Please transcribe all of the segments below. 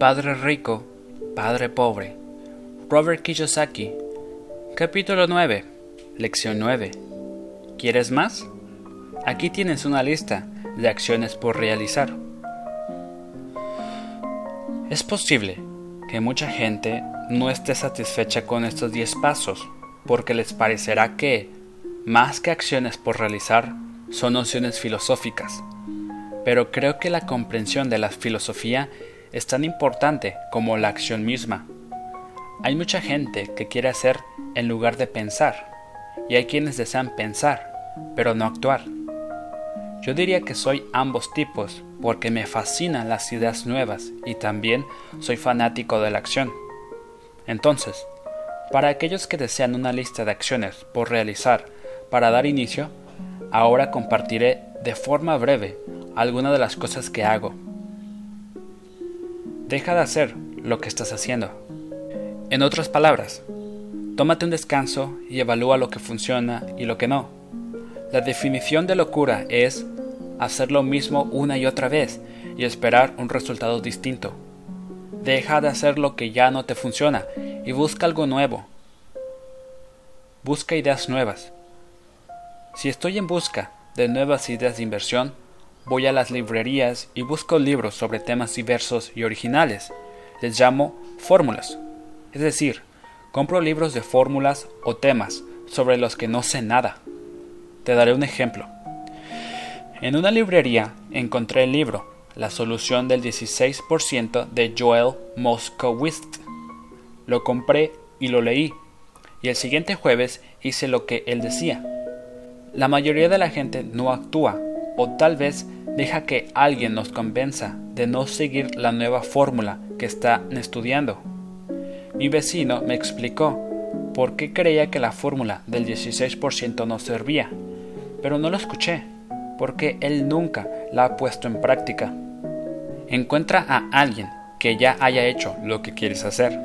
Padre Rico, Padre Pobre. Robert Kiyosaki. Capítulo 9. Lección 9. ¿Quieres más? Aquí tienes una lista de acciones por realizar. Es posible que mucha gente no esté satisfecha con estos 10 pasos porque les parecerá que, más que acciones por realizar, son nociones filosóficas. Pero creo que la comprensión de la filosofía es tan importante como la acción misma. Hay mucha gente que quiere hacer en lugar de pensar, y hay quienes desean pensar, pero no actuar. Yo diría que soy ambos tipos porque me fascinan las ideas nuevas y también soy fanático de la acción. Entonces, para aquellos que desean una lista de acciones por realizar para dar inicio, ahora compartiré de forma breve algunas de las cosas que hago Deja de hacer lo que estás haciendo. En otras palabras, tómate un descanso y evalúa lo que funciona y lo que no. La definición de locura es hacer lo mismo una y otra vez y esperar un resultado distinto. Deja de hacer lo que ya no te funciona y busca algo nuevo. Busca ideas nuevas. Si estoy en busca de nuevas ideas de inversión, Voy a las librerías y busco libros sobre temas diversos y originales. Les llamo fórmulas. Es decir, compro libros de fórmulas o temas sobre los que no sé nada. Te daré un ejemplo. En una librería encontré el libro La solución del 16% de Joel Moskowitz. Lo compré y lo leí, y el siguiente jueves hice lo que él decía. La mayoría de la gente no actúa, o tal vez deja que alguien nos convenza de no seguir la nueva fórmula que están estudiando. Mi vecino me explicó por qué creía que la fórmula del 16% no servía, pero no lo escuché, porque él nunca la ha puesto en práctica. Encuentra a alguien que ya haya hecho lo que quieres hacer.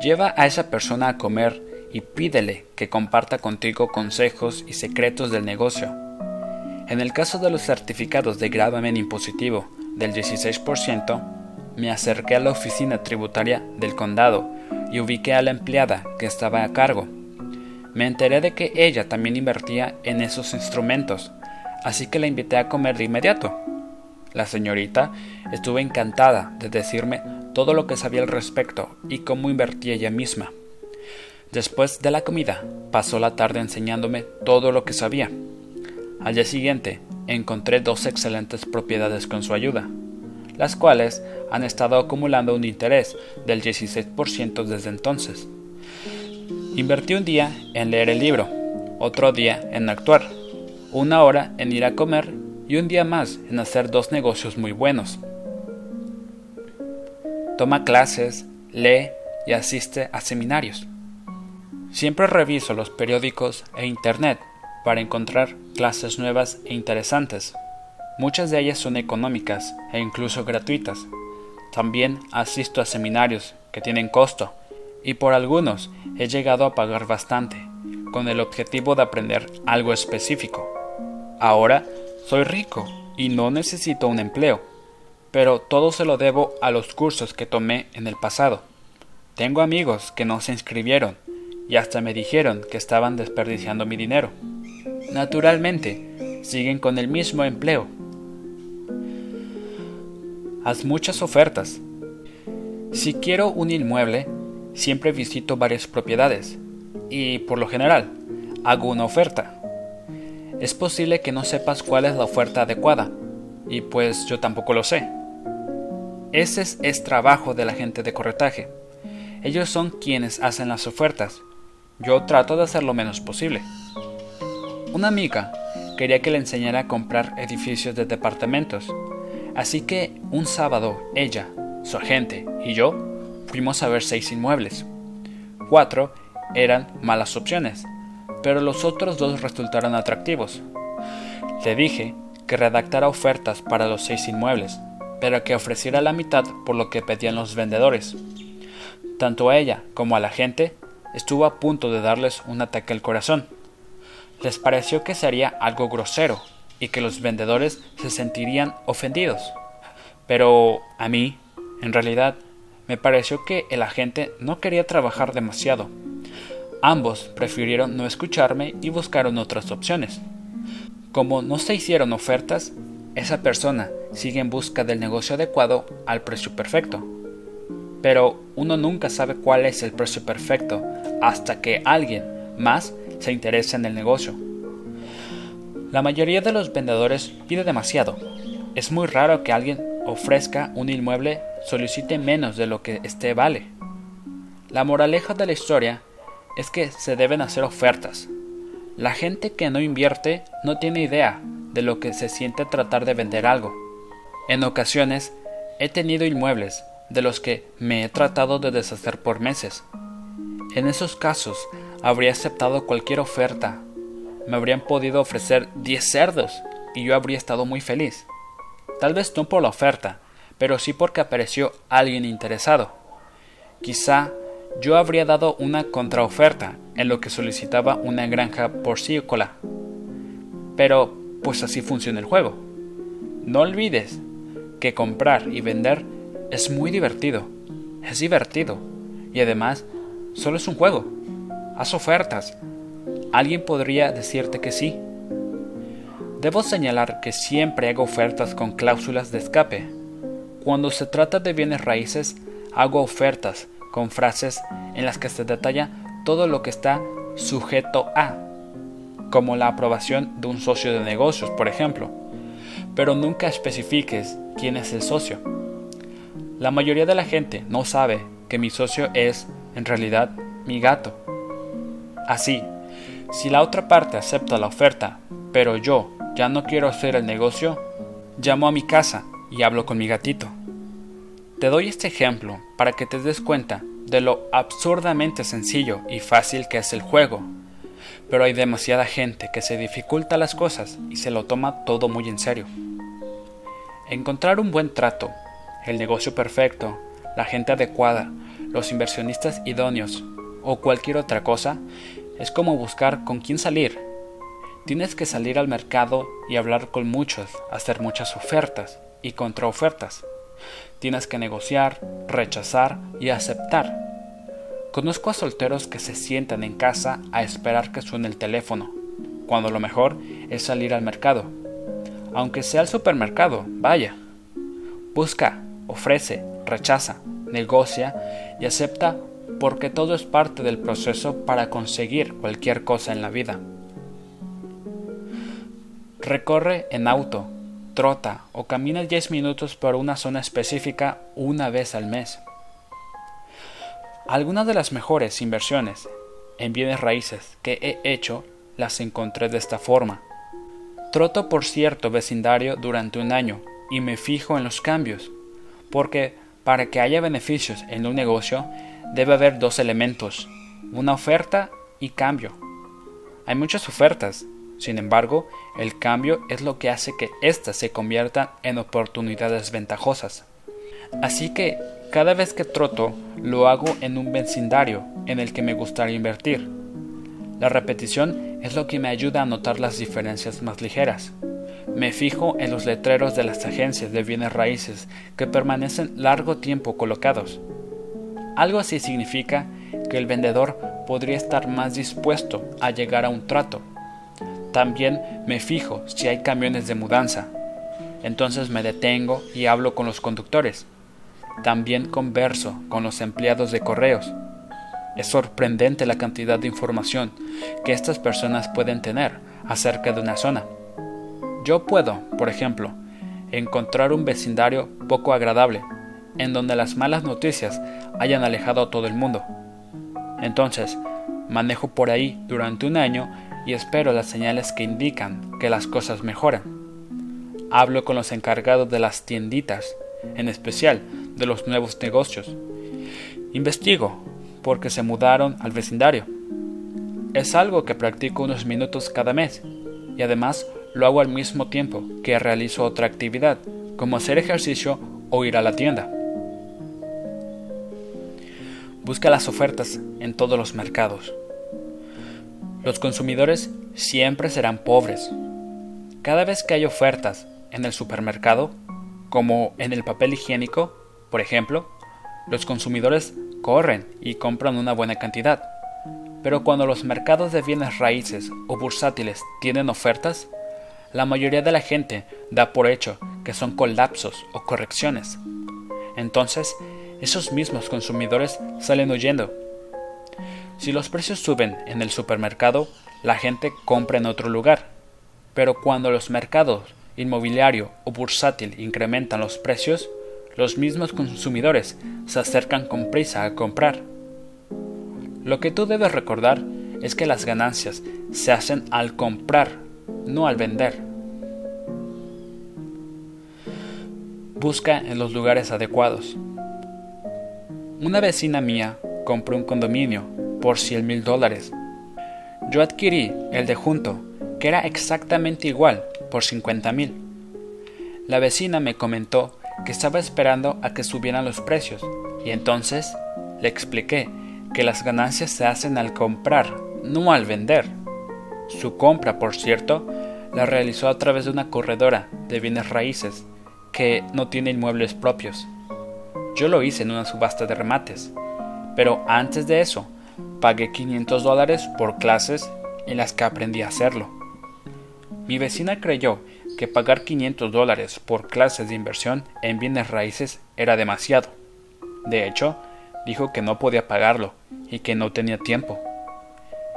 Lleva a esa persona a comer y pídele que comparta contigo consejos y secretos del negocio en el caso de los certificados de gravamen impositivo del 16%, me acerqué a la oficina tributaria del condado y ubiqué a la empleada que estaba a cargo. Me enteré de que ella también invertía en esos instrumentos, así que la invité a comer de inmediato. La señorita estuvo encantada de decirme todo lo que sabía al respecto y cómo invertía ella misma. Después de la comida, pasó la tarde enseñándome todo lo que sabía. Al día siguiente, encontré dos excelentes propiedades con su ayuda, las cuales han estado acumulando un interés del 16% desde entonces. Invertí un día en leer el libro, otro día en actuar, una hora en ir a comer y un día más en hacer dos negocios muy buenos. Toma clases, lee y asiste a seminarios. Siempre reviso los periódicos e Internet para encontrar clases nuevas e interesantes. Muchas de ellas son económicas e incluso gratuitas. También asisto a seminarios que tienen costo y por algunos he llegado a pagar bastante, con el objetivo de aprender algo específico. Ahora soy rico y no necesito un empleo, pero todo se lo debo a los cursos que tomé en el pasado. Tengo amigos que no se inscribieron y hasta me dijeron que estaban desperdiciando mi dinero naturalmente, siguen con el mismo empleo. Haz muchas ofertas. Si quiero un inmueble, siempre visito varias propiedades y, por lo general, hago una oferta. Es posible que no sepas cuál es la oferta adecuada, y pues yo tampoco lo sé. Ese es, es trabajo de la gente de corretaje. Ellos son quienes hacen las ofertas. Yo trato de hacer lo menos posible. Una amiga quería que le enseñara a comprar edificios de departamentos, así que un sábado ella, su agente y yo fuimos a ver seis inmuebles. Cuatro eran malas opciones, pero los otros dos resultaron atractivos. Le dije que redactara ofertas para los seis inmuebles, pero que ofreciera la mitad por lo que pedían los vendedores. Tanto a ella como a la gente estuvo a punto de darles un ataque al corazón les pareció que sería algo grosero y que los vendedores se sentirían ofendidos. Pero a mí, En realidad, me pareció que el agente no quería trabajar demasiado. Ambos prefirieron no escucharme y buscaron otras opciones. Como no se hicieron ofertas, esa persona sigue en busca del negocio adecuado al precio perfecto. Pero uno nunca sabe cuál es el precio perfecto hasta que alguien más se interesa en el negocio. La mayoría de los vendedores pide demasiado. Es muy raro que alguien ofrezca un inmueble solicite menos de lo que éste vale. La moraleja de la historia es que se deben hacer ofertas. La gente que no invierte no tiene idea de lo que se siente tratar de vender algo. En ocasiones he tenido inmuebles de los que me he tratado de deshacer por meses. En esos casos habría aceptado cualquier oferta. Me habrían podido ofrecer 10 cerdos y yo habría estado muy feliz. Tal vez no por la oferta, pero sí porque apareció alguien interesado. Quizá yo habría dado una contraoferta en lo que solicitaba una granja porcícola. Pero pues así funciona el juego. No olvides que comprar y vender es muy divertido. Es divertido. Y además, solo es un juego. Haz ofertas. Alguien podría decirte que sí. Debo señalar que siempre hago ofertas con cláusulas de escape. Cuando se trata de bienes raíces, hago ofertas con frases en las que se detalla todo lo que está sujeto a, como la aprobación de un socio de negocios, por ejemplo, pero nunca especifiques quién es el socio. La mayoría de la gente no sabe que mi socio es, en realidad, mi gato. Así, si la otra parte acepta la oferta, pero yo ya no quiero hacer el negocio, llamo a mi casa y hablo con mi gatito. Te doy este ejemplo para que te des cuenta de lo absurdamente sencillo y fácil que es el juego, pero hay demasiada gente que se dificulta las cosas y se lo toma todo muy en serio. Encontrar un buen trato, el negocio perfecto, la gente adecuada, los inversionistas idóneos o cualquier otra cosa es como buscar con quién salir. Tienes que salir al mercado y hablar con muchos, hacer muchas ofertas y contraofertas. Tienes que negociar, rechazar y aceptar. Conozco a solteros que se sientan en casa a esperar que suene el teléfono, cuando lo mejor es salir al mercado. Aunque sea al supermercado, vaya. Busca, ofrece, rechaza, negocia y acepta porque todo es parte del proceso para conseguir cualquier cosa en la vida. Recorre en auto, trota o camina 10 minutos por una zona específica una vez al mes. Algunas de las mejores inversiones en bienes raíces que he hecho las encontré de esta forma. Troto por cierto vecindario durante un año y me fijo en los cambios, porque para que haya beneficios en un negocio debe haber dos elementos, una oferta y cambio. Hay muchas ofertas, sin embargo, el cambio es lo que hace que éstas se conviertan en oportunidades ventajosas. Así que, cada vez que troto, lo hago en un vecindario en el que me gustaría invertir. La repetición es lo que me ayuda a notar las diferencias más ligeras. Me fijo en los letreros de las agencias de bienes raíces que permanecen largo tiempo colocados. Algo así significa que el vendedor podría estar más dispuesto a llegar a un trato también me fijo si hay camiones de mudanza. Entonces me detengo y hablo con los conductores. También converso con los empleados de correos. Es sorprendente la cantidad de información que estas personas pueden tener acerca de una zona. Yo puedo, por ejemplo, encontrar un vecindario poco agradable, en donde las malas noticias hayan alejado a todo el mundo. Entonces, manejo por ahí durante un año y espero las señales que indican que las cosas mejoran. Hablo con los encargados de las tienditas, en especial de los nuevos negocios. Investigo, porque se mudaron al vecindario. Es algo que practico unos minutos cada mes, y además lo hago al mismo tiempo que realizo otra actividad, como hacer ejercicio o ir a la tienda. Busca las ofertas en todos los mercados. Los consumidores siempre serán pobres. Cada vez que hay ofertas en el supermercado, como en el papel higiénico, Por ejemplo, los consumidores corren y compran una buena cantidad, pero cuando los mercados de bienes raíces o bursátiles tienen ofertas, la mayoría de la gente da por hecho que son colapsos o correcciones. Entonces, esos mismos consumidores salen huyendo. Si los precios suben en el supermercado, la gente compra en otro lugar. Pero cuando los mercados inmobiliario o bursátil incrementan los precios, los mismos consumidores se acercan con prisa a comprar. Lo que tú debes recordar es que las ganancias se hacen al comprar, no al vender. Busca en los lugares adecuados. Una vecina mía compró un condominio por 100 mil dólares. Yo adquirí el de junto, que era exactamente igual, por 50 mil. La vecina me comentó que estaba esperando a que subieran los precios, y entonces le expliqué que las ganancias se hacen al comprar, no al vender. Su compra, por cierto, la realizó a través de una corredora de bienes raíces que no tiene inmuebles propios. Yo lo hice en una subasta de remates, pero antes de eso pagué 500 dólares por clases en las que aprendí a hacerlo. Mi vecina creyó que pagar 500 dólares por clases de inversión en bienes raíces era demasiado. De hecho, dijo que no podía pagarlo y que no tenía tiempo.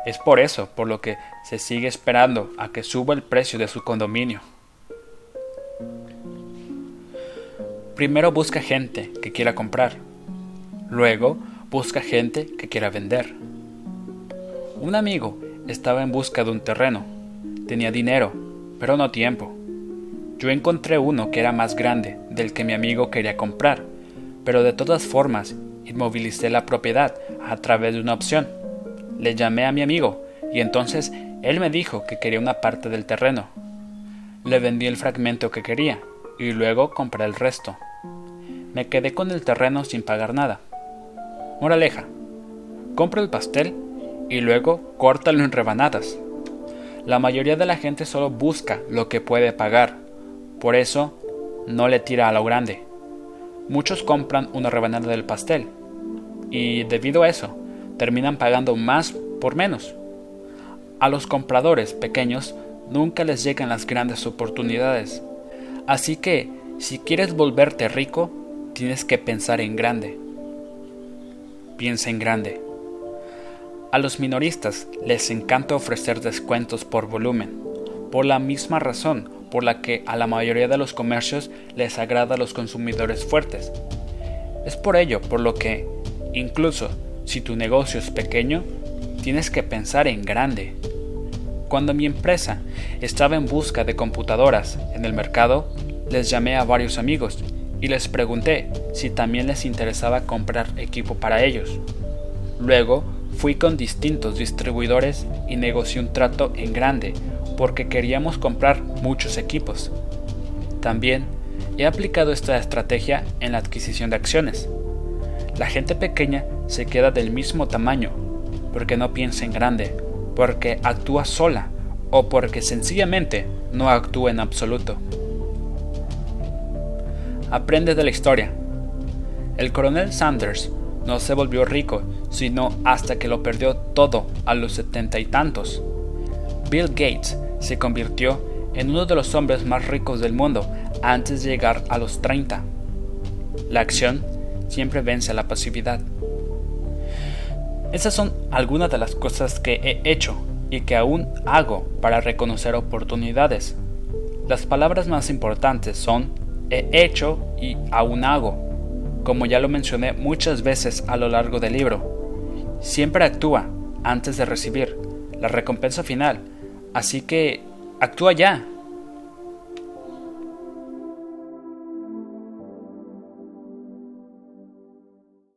Es por eso por lo que se sigue esperando a que suba el precio de su condominio. Primero busca gente que quiera comprar. Luego busca gente que quiera vender. Un amigo estaba en busca de un terreno. Tenía dinero, pero no tiempo. Yo encontré uno que era más grande del que mi amigo quería comprar, pero de todas formas inmovilicé la propiedad a través de una opción. Le llamé a mi amigo y entonces él me dijo que quería una parte del terreno. Le vendí el fragmento que quería y luego compré el resto. Me quedé con el terreno sin pagar nada. Moraleja. Compra el pastel y luego córtalo en rebanadas. La mayoría de la gente solo busca lo que puede pagar. Por eso, no le tira a lo grande. Muchos compran una rebanada del pastel y debido a eso terminan pagando más por menos. A los compradores pequeños nunca les llegan las grandes oportunidades. Así que, si quieres volverte rico, tienes que pensar en grande. Piensa en grande. A los minoristas les encanta ofrecer descuentos por volumen, por la misma razón por la que a la mayoría de los comercios les agrada a los consumidores fuertes. Es por ello por lo que, incluso si tu negocio es pequeño, tienes que pensar en grande. Cuando mi empresa estaba en busca de computadoras en el mercado, les llamé a varios amigos y les pregunté si también les interesaba comprar equipo para ellos. Luego fui con distintos distribuidores y negocié un trato en grande porque queríamos comprar muchos equipos. También he aplicado esta estrategia en la adquisición de acciones. La gente pequeña se queda del mismo tamaño porque no piensa en grande, porque actúa sola o porque sencillamente no actúa en absoluto. Aprende de la historia. El coronel Sanders no se volvió rico sino hasta que lo perdió todo a los setenta y tantos. Bill Gates se convirtió en uno de los hombres más ricos del mundo antes de llegar a los 30. La acción siempre vence a la pasividad. Esas son algunas de las cosas que he hecho y que aún hago para reconocer oportunidades. Las palabras más importantes son he hecho y aún hago, como ya lo mencioné muchas veces a lo largo del libro. Siempre actúa antes de recibir la recompensa final Así que actúa ya,